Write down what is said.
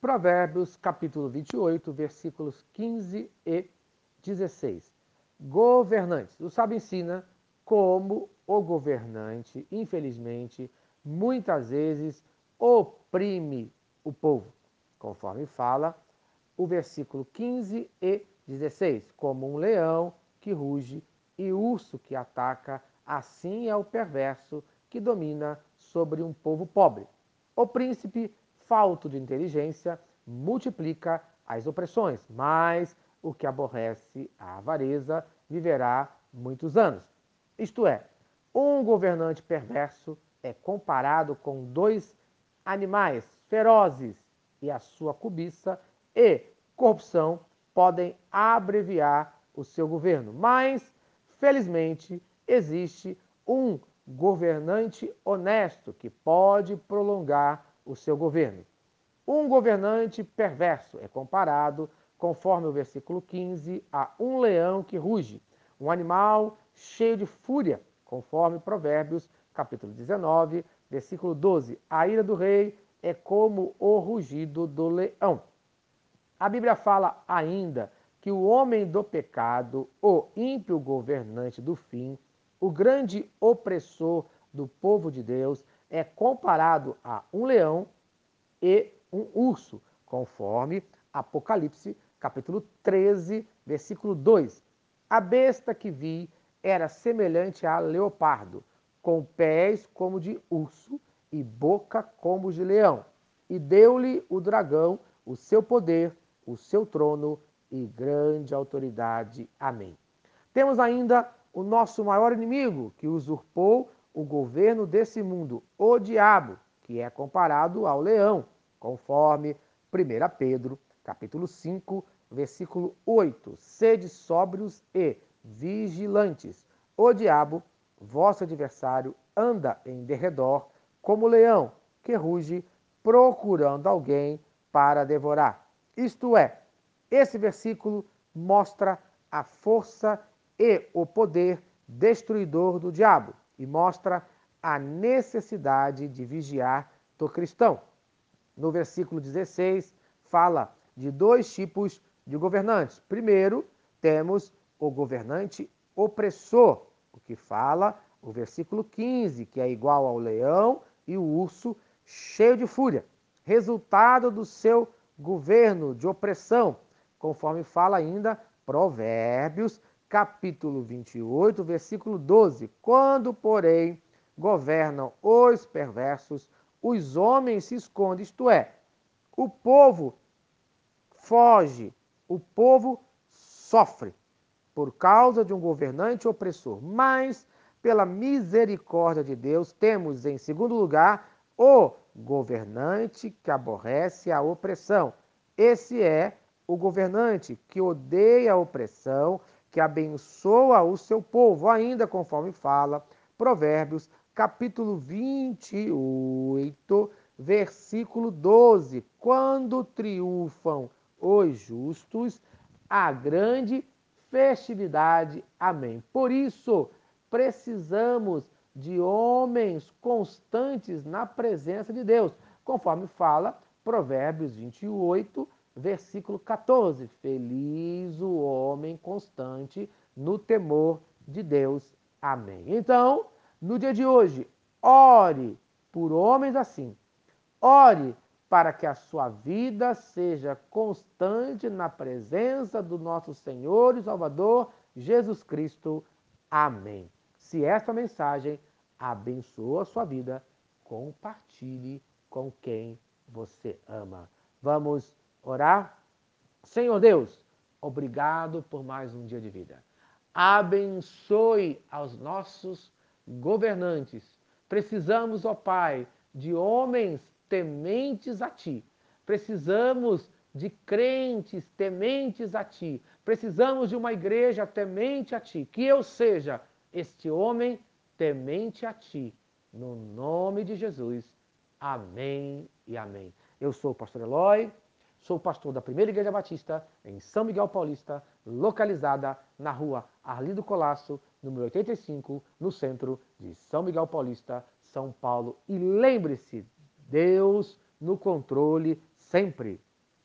Provérbios, capítulo 28, versículos 15 e 16. Governantes. O sábio ensina como o governante, infelizmente, muitas vezes oprime o povo, conforme fala o versículo 15 e 16. Como um leão que ruge e urso que ataca, assim é o perverso que domina sobre um povo pobre. O príncipe falto de inteligência multiplica as opressões, mas o que aborrece a avareza viverá muitos anos. Isto é, um governante perverso é comparado com dois animais ferozes e a sua cobiça e corrupção podem abreviar o seu governo. Mas, felizmente, existe um governante honesto que pode prolongar o seu governo. Um governante perverso é comparado, conforme o versículo 15, a um leão que ruge, um animal cheio de fúria, conforme Provérbios, capítulo 19, versículo 12. A ira do rei é como o rugido do leão. A Bíblia fala ainda que o homem do pecado, o ímpio governante do fim, o grande opressor do povo de Deus, é comparado a um leão e um urso, conforme Apocalipse, capítulo 13, versículo 2. A besta que vi era semelhante a leopardo, com pés como de urso e boca como de leão. E deu-lhe o dragão o seu poder, o seu trono e grande autoridade. Amém. Temos ainda o nosso maior inimigo, que usurpou o governo desse mundo, o diabo, que é comparado ao leão, conforme 1 Pedro, capítulo 5, versículo 8. Sede sóbrios e vigilantes. O diabo, vosso adversário, anda em derredor como leão que ruge, procurando alguém para devorar. Isto é, esse versículo mostra a força e o poder destruidor do diabo e mostra a necessidade de vigiar do cristão. No versículo 16, fala de dois tipos de governantes. Primeiro, temos o governante opressor, o que fala o versículo 15, que é igual ao leão e o urso cheio de fúria, resultado do seu governo de opressão, conforme fala ainda Provérbios, capítulo 28, versículo 12. Quando, porém, governam os perversos, os homens se escondem, isto é, o povo foge, o povo sofre por causa de um governante opressor. Mas, pela misericórdia de Deus, temos, em segundo lugar, o governante que aborrece a opressão. Esse é o governante que odeia a opressão, que abençoa o seu povo, ainda conforme fala Provérbios, capítulo 28, versículo 12. Quando triunfam os justos, a grande festividade. Amém. Por isso, precisamos de homens constantes na presença de Deus, conforme fala Provérbios 28, versículo 14. Feliz o homem constante no temor de Deus. Amém. Então, no dia de hoje, ore por homens assim. Ore para que a sua vida seja constante na presença do nosso Senhor e Salvador Jesus Cristo. Amém. Se esta mensagem abençoa a sua vida, compartilhe com quem você ama. Vamos orar? Senhor Deus, obrigado por mais um dia de vida. Abençoe aos nossos governantes. Precisamos, ó Pai, de homens tementes a Ti. Precisamos de crentes tementes a Ti. Precisamos de uma igreja temente a Ti. Que eu seja este homem temente a Ti. No nome de Jesus. Amém e amém. Eu sou o pastor Eloy, sou pastor da Primeira Igreja Batista em São Miguel Paulista, localizada na rua Arlindo Colasso, número 85, no centro de São Miguel Paulista, São Paulo. E lembre-se, Deus no controle sempre.